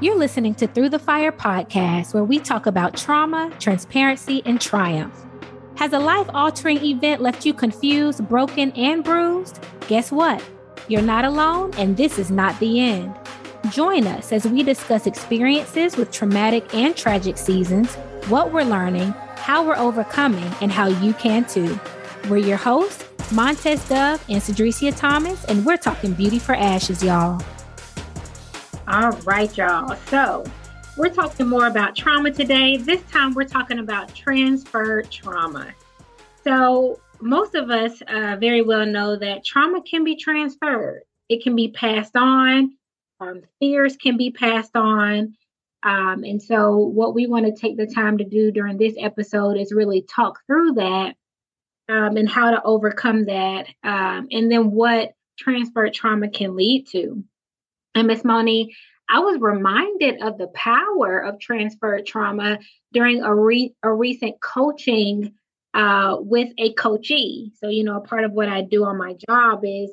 You're listening to Through the Fire podcast, where we talk about trauma, transparency, and triumph. Has a life altering event left you confused, broken, and bruised? Guess what? You're not alone, and this is not the end. Join us as we discuss experiences with traumatic and tragic seasons, what we're learning, how we're overcoming, and how you can too. We're your hosts, Montez Dove and Cedricia Thomas, and we're talking beauty for ashes, y'all. All right, y'all. So we're talking more about trauma today. This time we're talking about transferred trauma. So most of us uh, very well know that trauma can be transferred. It can be passed on. Um, fears can be passed on. Um, and so, what we want to take the time to do during this episode is really talk through that um, and how to overcome that, um, and then what transferred trauma can lead to. And Miss Moni, I was reminded of the power of transferred trauma during a, re- a recent coaching uh, with a coachee. So, you know, a part of what I do on my job is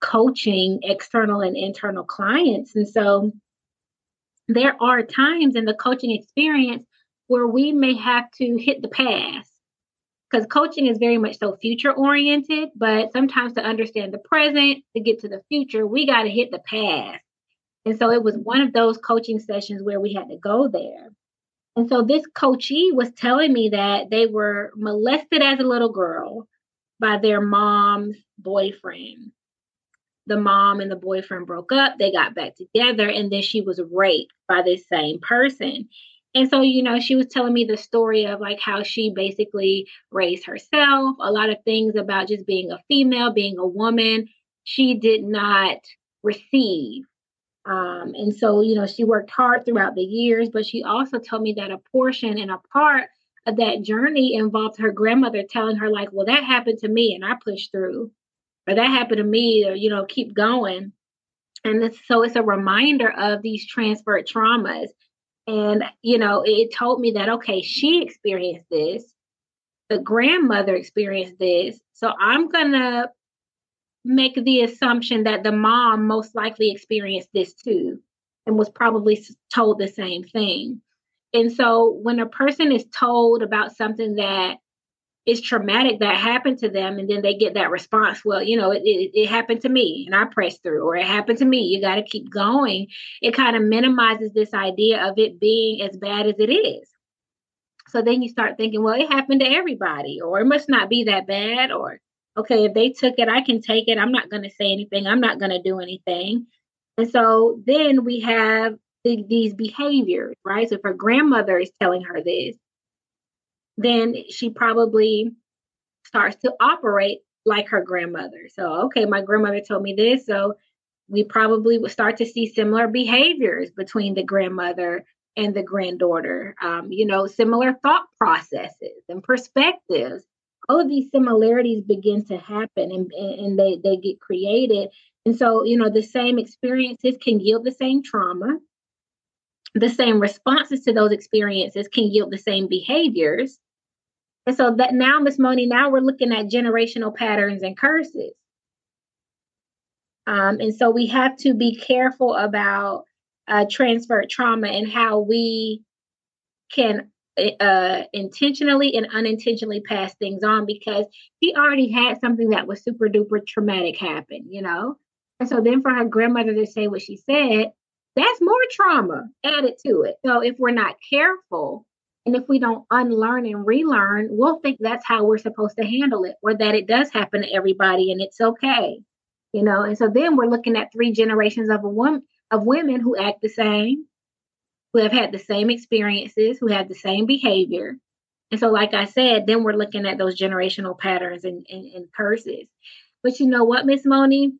coaching external and internal clients. And so there are times in the coaching experience where we may have to hit the past because coaching is very much so future oriented, but sometimes to understand the present, to get to the future, we got to hit the past. And so it was one of those coaching sessions where we had to go there. And so this coachee was telling me that they were molested as a little girl by their mom's boyfriend. The mom and the boyfriend broke up, they got back together, and then she was raped by this same person. And so, you know, she was telling me the story of like how she basically raised herself, a lot of things about just being a female, being a woman. She did not receive um, and so, you know, she worked hard throughout the years, but she also told me that a portion and a part of that journey involved her grandmother telling her, like, well, that happened to me and I pushed through, or that happened to me, or, you know, keep going. And so it's a reminder of these transferred traumas. And, you know, it told me that, okay, she experienced this, the grandmother experienced this. So I'm going to make the assumption that the mom most likely experienced this too and was probably told the same thing. And so when a person is told about something that is traumatic that happened to them, and then they get that response, well, you know, it, it, it happened to me and I pressed through, or it happened to me, you got to keep going. It kind of minimizes this idea of it being as bad as it is. So then you start thinking, well, it happened to everybody, or it must not be that bad, or okay, if they took it, I can take it. I'm not going to say anything. I'm not going to do anything. And so then we have the, these behaviors, right? So if her grandmother is telling her this, then she probably starts to operate like her grandmother. So, okay, my grandmother told me this. So we probably will start to see similar behaviors between the grandmother and the granddaughter. Um, you know, similar thought processes and perspectives all of these similarities begin to happen and, and they, they get created. And so, you know, the same experiences can yield the same trauma. The same responses to those experiences can yield the same behaviors. And so that now, Miss Moni, now we're looking at generational patterns and curses. Um, and so we have to be careful about uh, transferred trauma and how we can uh, intentionally and unintentionally pass things on because she already had something that was super duper traumatic happen, you know? And so then for her grandmother to say what she said, that's more trauma added to it. So if we're not careful and if we don't unlearn and relearn, we'll think that's how we're supposed to handle it or that it does happen to everybody and it's okay. You know, and so then we're looking at three generations of a woman of women who act the same, who have had the same experiences, who have the same behavior. And so, like I said, then we're looking at those generational patterns and, and, and curses. But you know what, Miss Moni?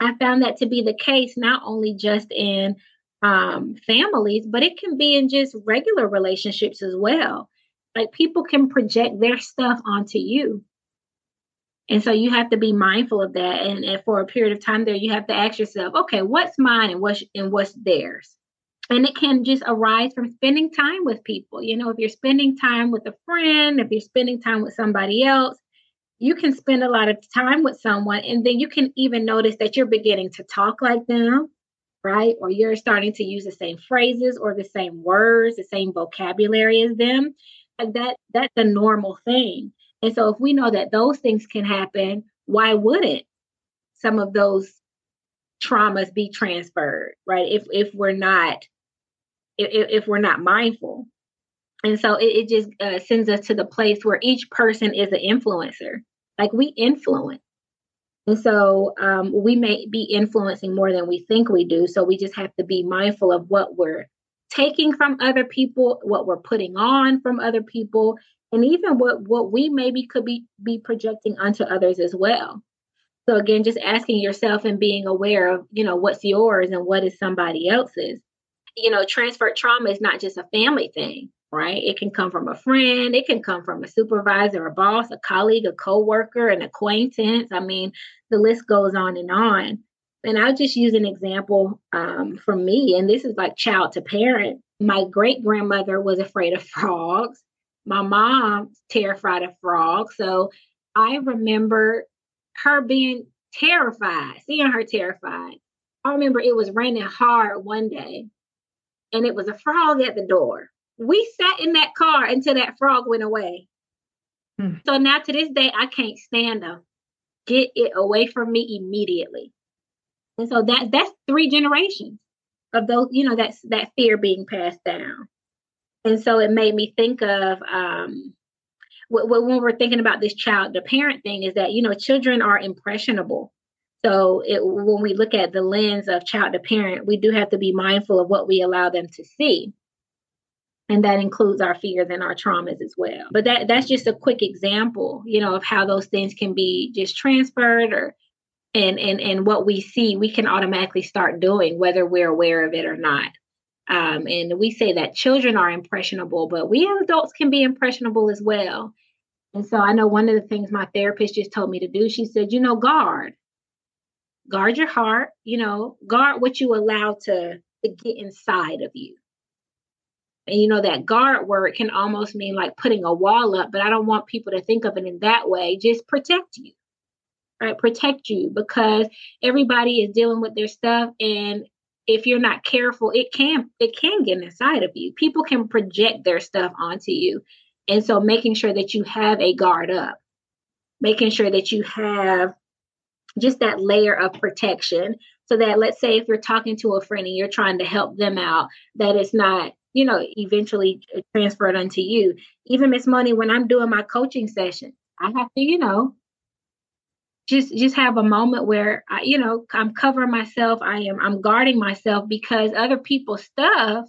I found that to be the case not only just in um, families, but it can be in just regular relationships as well. Like people can project their stuff onto you. And so you have to be mindful of that. And, and for a period of time there, you have to ask yourself, okay, what's mine and what's and what's theirs? And it can just arise from spending time with people. You know, if you're spending time with a friend, if you're spending time with somebody else, you can spend a lot of time with someone, and then you can even notice that you're beginning to talk like them. right? Or you're starting to use the same phrases or the same words, the same vocabulary as them. And that that's a normal thing. And so if we know that those things can happen, why wouldn't some of those traumas be transferred, right? If if we're not if, if we're not mindful. And so it, it just uh, sends us to the place where each person is an influencer. Like we influence. And so um, we may be influencing more than we think we do. So we just have to be mindful of what we're taking from other people, what we're putting on from other people, and even what, what we maybe could be, be projecting onto others as well. So again, just asking yourself and being aware of, you know, what's yours and what is somebody else's. You know, transferred trauma is not just a family thing right? It can come from a friend, it can come from a supervisor, a boss, a colleague, a coworker, an acquaintance. I mean, the list goes on and on. And I'll just use an example um, from me, and this is like child to parent. My great grandmother was afraid of frogs. My mom terrified of frogs. So I remember her being terrified, seeing her terrified. I remember it was raining hard one day, and it was a frog at the door we sat in that car until that frog went away. Hmm. So now to this day, I can't stand them. Get it away from me immediately. And so that that's three generations of those, you know, that's that fear being passed down. And so it made me think of um when we're thinking about this child, the parent thing is that, you know, children are impressionable. So it, when we look at the lens of child to parent, we do have to be mindful of what we allow them to see. And that includes our fears and our traumas as well. But that that's just a quick example you know of how those things can be just transferred or and and and what we see we can automatically start doing whether we're aware of it or not. Um, and we say that children are impressionable but we as adults can be impressionable as well. And so i know one of the things my therapist just told me to do she said you know guard guard your heart you know guard what you allow to to get inside of you and you know, that guard word can almost mean like putting a wall up, but I don't want people to think of it in that way. Just protect you, right? Protect you because everybody is dealing with their stuff. And if you're not careful, it can it can get inside of you. People can project their stuff onto you. And so making sure that you have a guard up, making sure that you have just that layer of protection so that let's say if you're talking to a friend and you're trying to help them out, that it's not you know, eventually uh, transferred unto you. Even Miss Moni, when I'm doing my coaching session, I have to, you know, just just have a moment where I, you know, I'm covering myself. I am I'm guarding myself because other people's stuff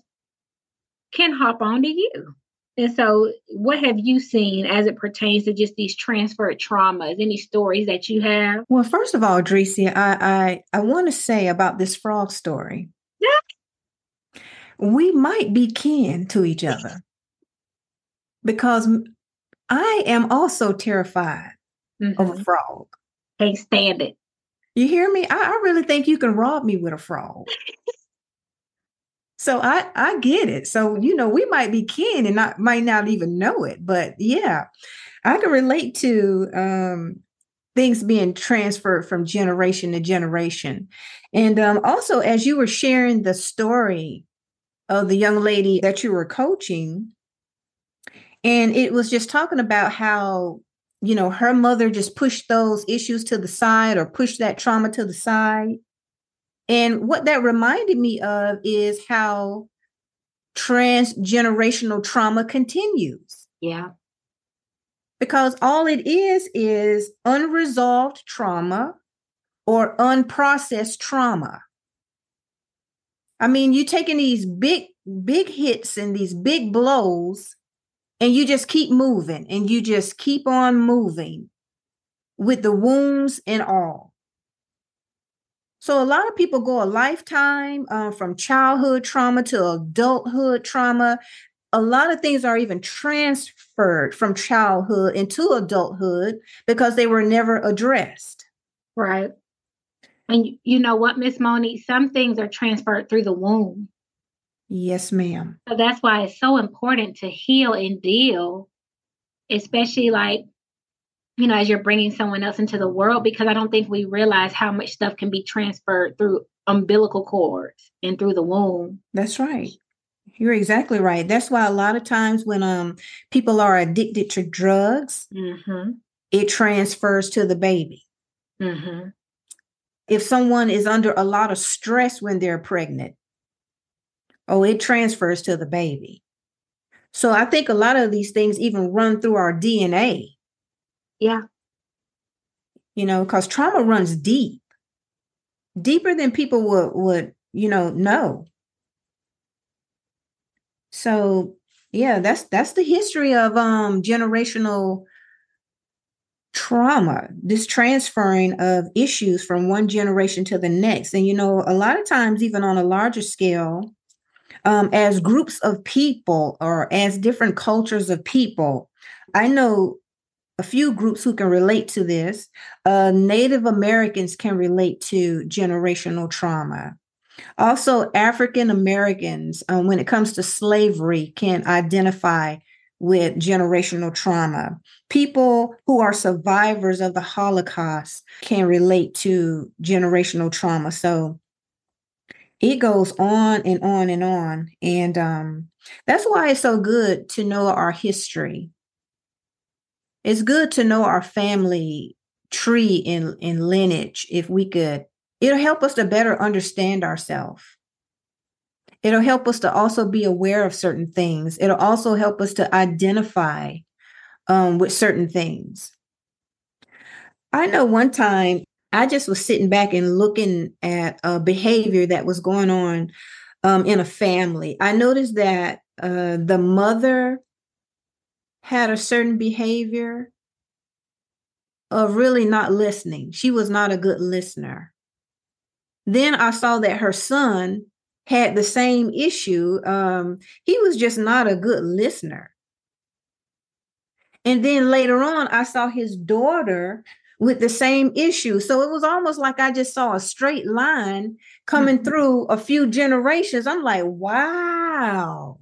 can hop onto you. And so, what have you seen as it pertains to just these transferred traumas? Any stories that you have? Well, first of all, Drecia, I I, I want to say about this frog story. Yeah we might be kin to each other because I am also terrified mm-hmm. of a mm-hmm. frog. Can't stand it. You hear me? I, I really think you can rob me with a frog. So I I get it. So you know we might be kin and not might not even know it, but yeah, I can relate to um, things being transferred from generation to generation, and um, also as you were sharing the story of the young lady that you were coaching. And it was just talking about how, you know, her mother just pushed those issues to the side or pushed that trauma to the side. And what that reminded me of is how transgenerational trauma continues. Yeah. Because all it is is unresolved trauma or unprocessed trauma. I mean, you're taking these big, big hits and these big blows, and you just keep moving and you just keep on moving with the wounds and all. So, a lot of people go a lifetime uh, from childhood trauma to adulthood trauma. A lot of things are even transferred from childhood into adulthood because they were never addressed. Right. And you know what, Miss Moni? Some things are transferred through the womb. Yes, ma'am. So that's why it's so important to heal and deal, especially like, you know, as you're bringing someone else into the world, because I don't think we realize how much stuff can be transferred through umbilical cords and through the womb. That's right. You're exactly right. That's why a lot of times when um people are addicted to drugs, mm-hmm. it transfers to the baby. Mm-hmm. If someone is under a lot of stress when they're pregnant, oh, it transfers to the baby. So I think a lot of these things even run through our DNA. Yeah. You know, because trauma runs deep, deeper than people would would you know know. So yeah, that's that's the history of um generational trauma, this transferring of issues from one generation to the next. And you know, a lot of times, even on a larger scale, um, as groups of people or as different cultures of people, I know a few groups who can relate to this. Uh, Native Americans can relate to generational trauma. Also, African Americans, um, when it comes to slavery, can identify with generational trauma. People who are survivors of the Holocaust can relate to generational trauma. So it goes on and on and on. And um, that's why it's so good to know our history. It's good to know our family tree and, and lineage if we could It'll help us to better understand ourselves. It'll help us to also be aware of certain things. It'll also help us to identify um, with certain things. I know one time I just was sitting back and looking at a behavior that was going on um, in a family. I noticed that uh, the mother had a certain behavior of really not listening. She was not a good listener. Then I saw that her son had the same issue. Um, he was just not a good listener. And then later on, I saw his daughter with the same issue. So it was almost like I just saw a straight line coming mm-hmm. through a few generations. I'm like, wow.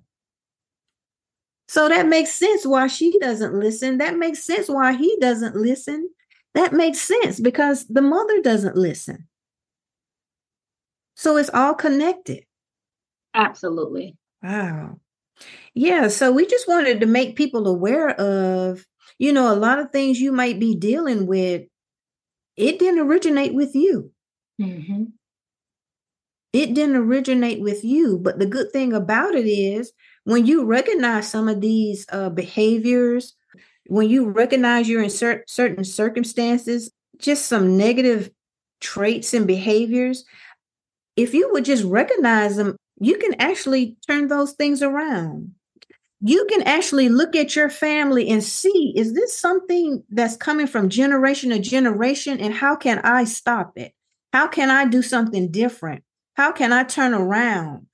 So that makes sense why she doesn't listen. That makes sense why he doesn't listen. That makes sense because the mother doesn't listen. So it's all connected. Absolutely. Wow. Yeah. So we just wanted to make people aware of, you know, a lot of things you might be dealing with. It didn't originate with you. Mm-hmm. It didn't originate with you. But the good thing about it is when you recognize some of these uh, behaviors, when you recognize you're in cer- certain circumstances, just some negative traits and behaviors, if you would just recognize them, you can actually turn those things around. You can actually look at your family and see is this something that's coming from generation to generation? And how can I stop it? How can I do something different? How can I turn around?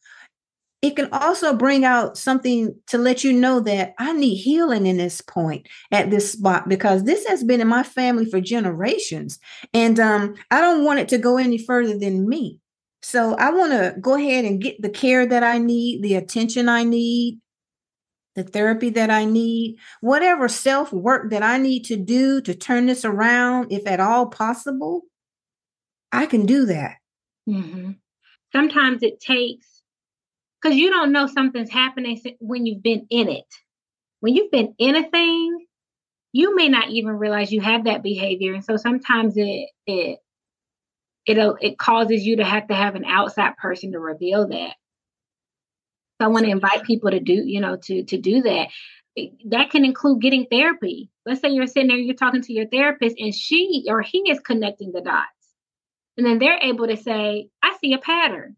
It can also bring out something to let you know that I need healing in this point at this spot because this has been in my family for generations. And um, I don't want it to go any further than me. So I want to go ahead and get the care that I need, the attention I need, the therapy that I need, whatever self work that I need to do to turn this around, if at all possible, I can do that. Mm-hmm. Sometimes it takes, because you don't know something's happening when you've been in it. When you've been in a thing, you may not even realize you have that behavior. And so sometimes it, it it'll it causes you to have to have an outside person to reveal that. So I want to invite people to do, you know, to to do that. That can include getting therapy. Let's say you're sitting there, you're talking to your therapist, and she or he is connecting the dots. And then they're able to say, I see a pattern.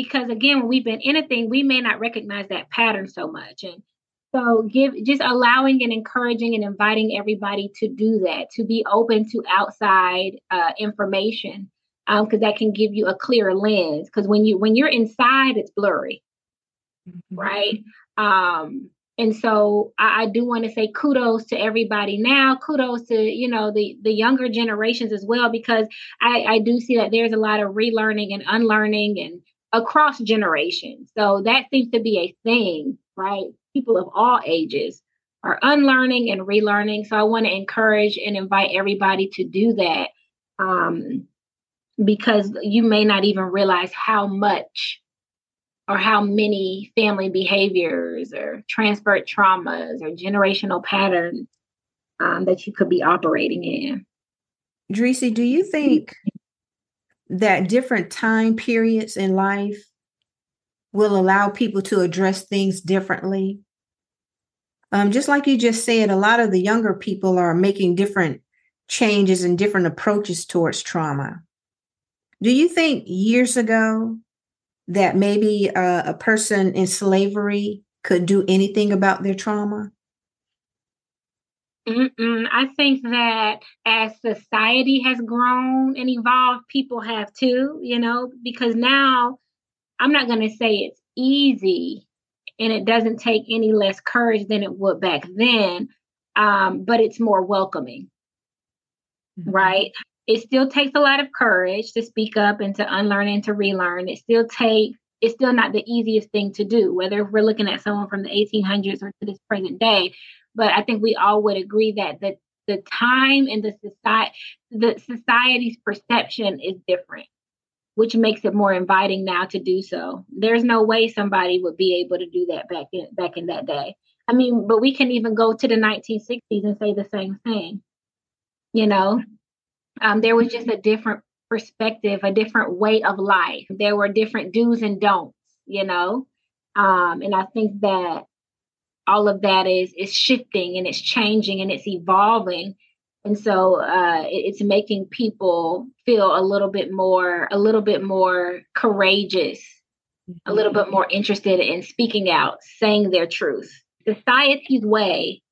Because again, when we've been in a thing, we may not recognize that pattern so much. And so give just allowing and encouraging and inviting everybody to do that, to be open to outside uh, information, because um, that can give you a clearer lens. Because when you when you're inside, it's blurry, mm-hmm. right? Um, and so I, I do want to say kudos to everybody now. Kudos to you know the the younger generations as well, because I, I do see that there's a lot of relearning and unlearning and across generations. So that seems to be a thing, right? people of all ages are unlearning and relearning. So I want to encourage and invite everybody to do that. Um, because you may not even realize how much or how many family behaviors or transferred traumas or generational patterns um, that you could be operating in. Dreesy, do you think that different time periods in life will allow people to address things differently? Um, just like you just said, a lot of the younger people are making different changes and different approaches towards trauma. Do you think years ago that maybe uh, a person in slavery could do anything about their trauma? Mm-mm. I think that as society has grown and evolved, people have too, you know, because now I'm not going to say it's easy and it doesn't take any less courage than it would back then, um, but it's more welcoming, mm-hmm. right? It still takes a lot of courage to speak up and to unlearn and to relearn. It still takes it's still not the easiest thing to do, whether we're looking at someone from the 1800s or to this present day. But I think we all would agree that the the time and the society the society's perception is different which makes it more inviting now to do so. There's no way somebody would be able to do that back in back in that day. I mean but we can even go to the 1960s and say the same thing you know? Um, there was just a different perspective a different way of life. There were different do's and don'ts you know? Um, and i think that all of that is is shifting and it's changing and it's evolving. And so uh, it's making people feel a little bit more a little bit more courageous a little bit more interested in speaking out saying their truth. Society's way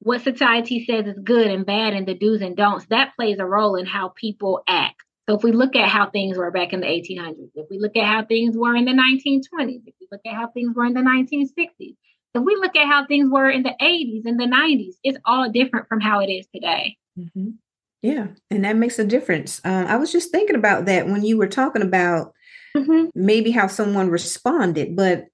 what society says is good and bad and the do's and don'ts that plays a role in how people act. So if we look at how things were back in the 1800s if we look at how things were in the 1920s if we look at how things were in the 1960s if we look at how things were in the 80s and the 90s, it's all different from how it is today. Mm-hmm. Yeah, and that makes a difference. Um, I was just thinking about that when you were talking about mm-hmm. maybe how someone responded, but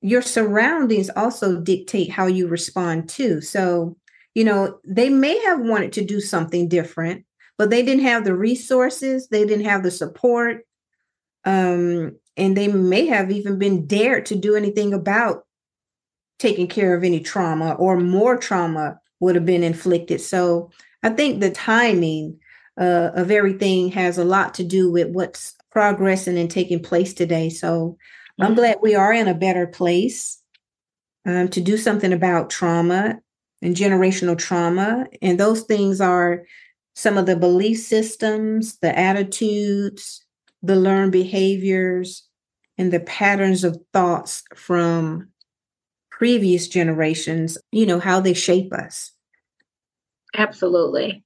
your surroundings also dictate how you respond too. So, you know, they may have wanted to do something different, but they didn't have the resources, they didn't have the support, um, and they may have even been dared to do anything about taking care of any trauma or more trauma would have been inflicted. So I think the timing uh, of everything has a lot to do with what's progressing and taking place today. So mm-hmm. I'm glad we are in a better place um, to do something about trauma and generational trauma. And those things are some of the belief systems, the attitudes, the learned behaviors, and the patterns of thoughts from previous generations, you know, how they shape us. Absolutely.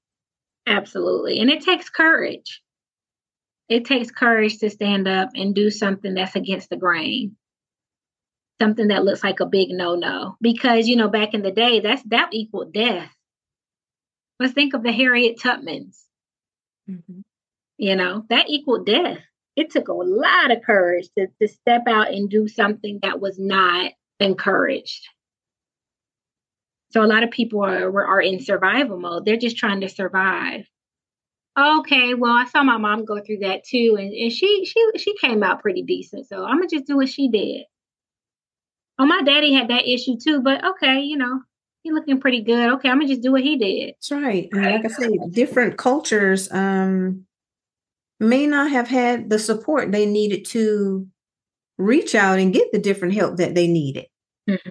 Absolutely. And it takes courage. It takes courage to stand up and do something that's against the grain. Something that looks like a big no-no. Because, you know, back in the day, that's that equaled death. Let's think of the Harriet Tubmans. Mm-hmm. You know, that equaled death. It took a lot of courage to, to step out and do something that was not encouraged. So a lot of people are are in survival mode. They're just trying to survive. Okay, well, I saw my mom go through that too, and, and she she she came out pretty decent. So I'm gonna just do what she did. Oh, my daddy had that issue too, but okay, you know, he looking pretty good. Okay, I'm gonna just do what he did. That's right. And like I said, different cultures um may not have had the support they needed to reach out and get the different help that they needed. Mm-hmm.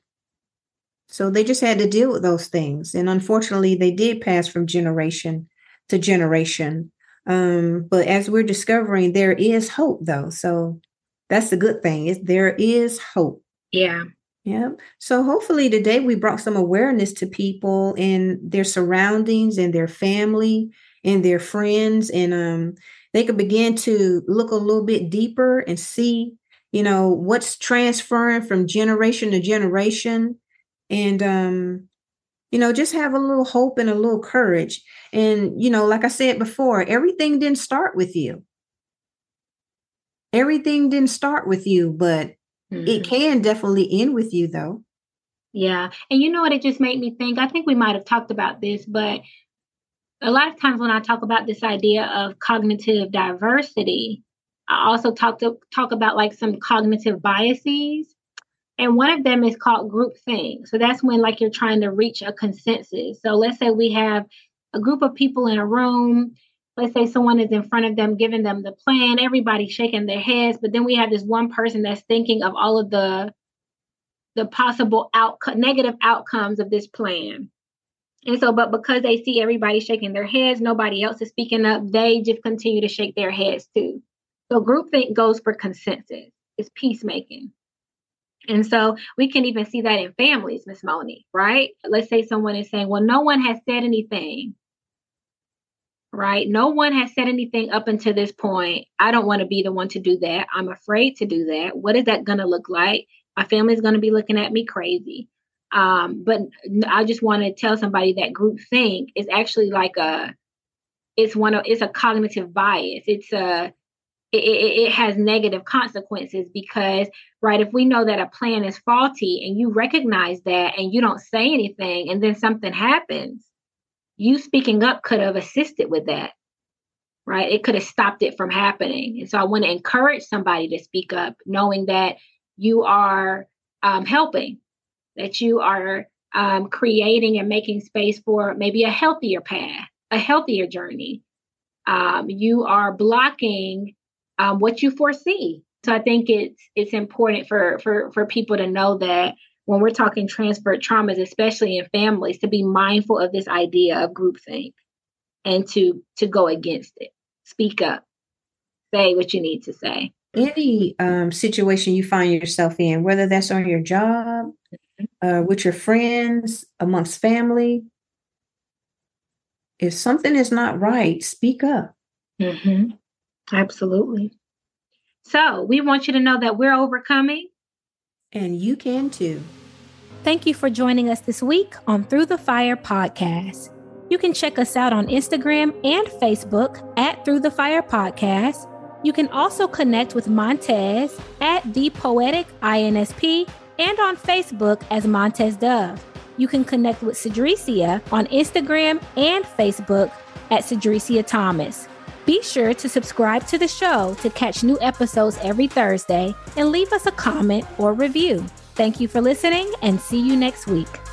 So they just had to deal with those things. And unfortunately, they did pass from generation to generation. Um, but as we're discovering, there is hope, though. So that's the good thing is there is hope. Yeah. Yeah. So hopefully today we brought some awareness to people in their surroundings and their family and their friends. And um, they could begin to look a little bit deeper and see you know what's transferring from generation to generation. And um you know just have a little hope and a little courage. And you know like i said before everything didn't start with you. Everything didn't start with you but mm-hmm. it can definitely end with you though. Yeah. And you know what? It just made me think i think we might have talked about this but a lot of times when I talk about this idea of cognitive diversity, I also talk to talk about like some cognitive biases. And one of them is called groupthink. So that's when like you're trying to reach a consensus. So let's say we have a group of people in a room. Let's say someone is in front of them giving them the plan, everybody's shaking their heads, but then we have this one person that's thinking of all of the the possible outcome negative outcomes of this plan. And so, but because they see everybody shaking their heads, nobody else is speaking up, they just continue to shake their heads too. So groupthink goes for consensus, it's peacemaking. And so we can even see that in families, Miss Moni, right? Let's say someone is saying, well, no one has said anything, right? No one has said anything up until this point. I don't want to be the one to do that. I'm afraid to do that. What is that going to look like? My family's going to be looking at me crazy. Um, but I just want to tell somebody that group think is actually like a, it's one of, it's a cognitive bias. It's a, it, it, has negative consequences because, right, if we know that a plan is faulty and you recognize that and you don't say anything and then something happens, you speaking up could have assisted with that right? It could have stopped it from happening. And so I want to encourage somebody to speak up, knowing that you are um, helping that you are um, creating and making space for maybe a healthier path, a healthier journey. Um, you are blocking um, what you foresee. So I think it's it's important for for for people to know that when we're talking transferred traumas, especially in families, to be mindful of this idea of groupthink and to to go against it. Speak up. Say what you need to say. Any um, situation you find yourself in, whether that's on your job, uh, with your friends, amongst family. If something is not right, speak up. Mm-hmm. Absolutely. So we want you to know that we're overcoming. And you can too. Thank you for joining us this week on Through the Fire podcast. You can check us out on Instagram and Facebook at Through the Fire Podcast. You can also connect with Montez at The Poetic INSP and on Facebook as Montez Dove. You can connect with Cedricia on Instagram and Facebook at Cedricia Thomas. Be sure to subscribe to the show to catch new episodes every Thursday and leave us a comment or review. Thank you for listening and see you next week.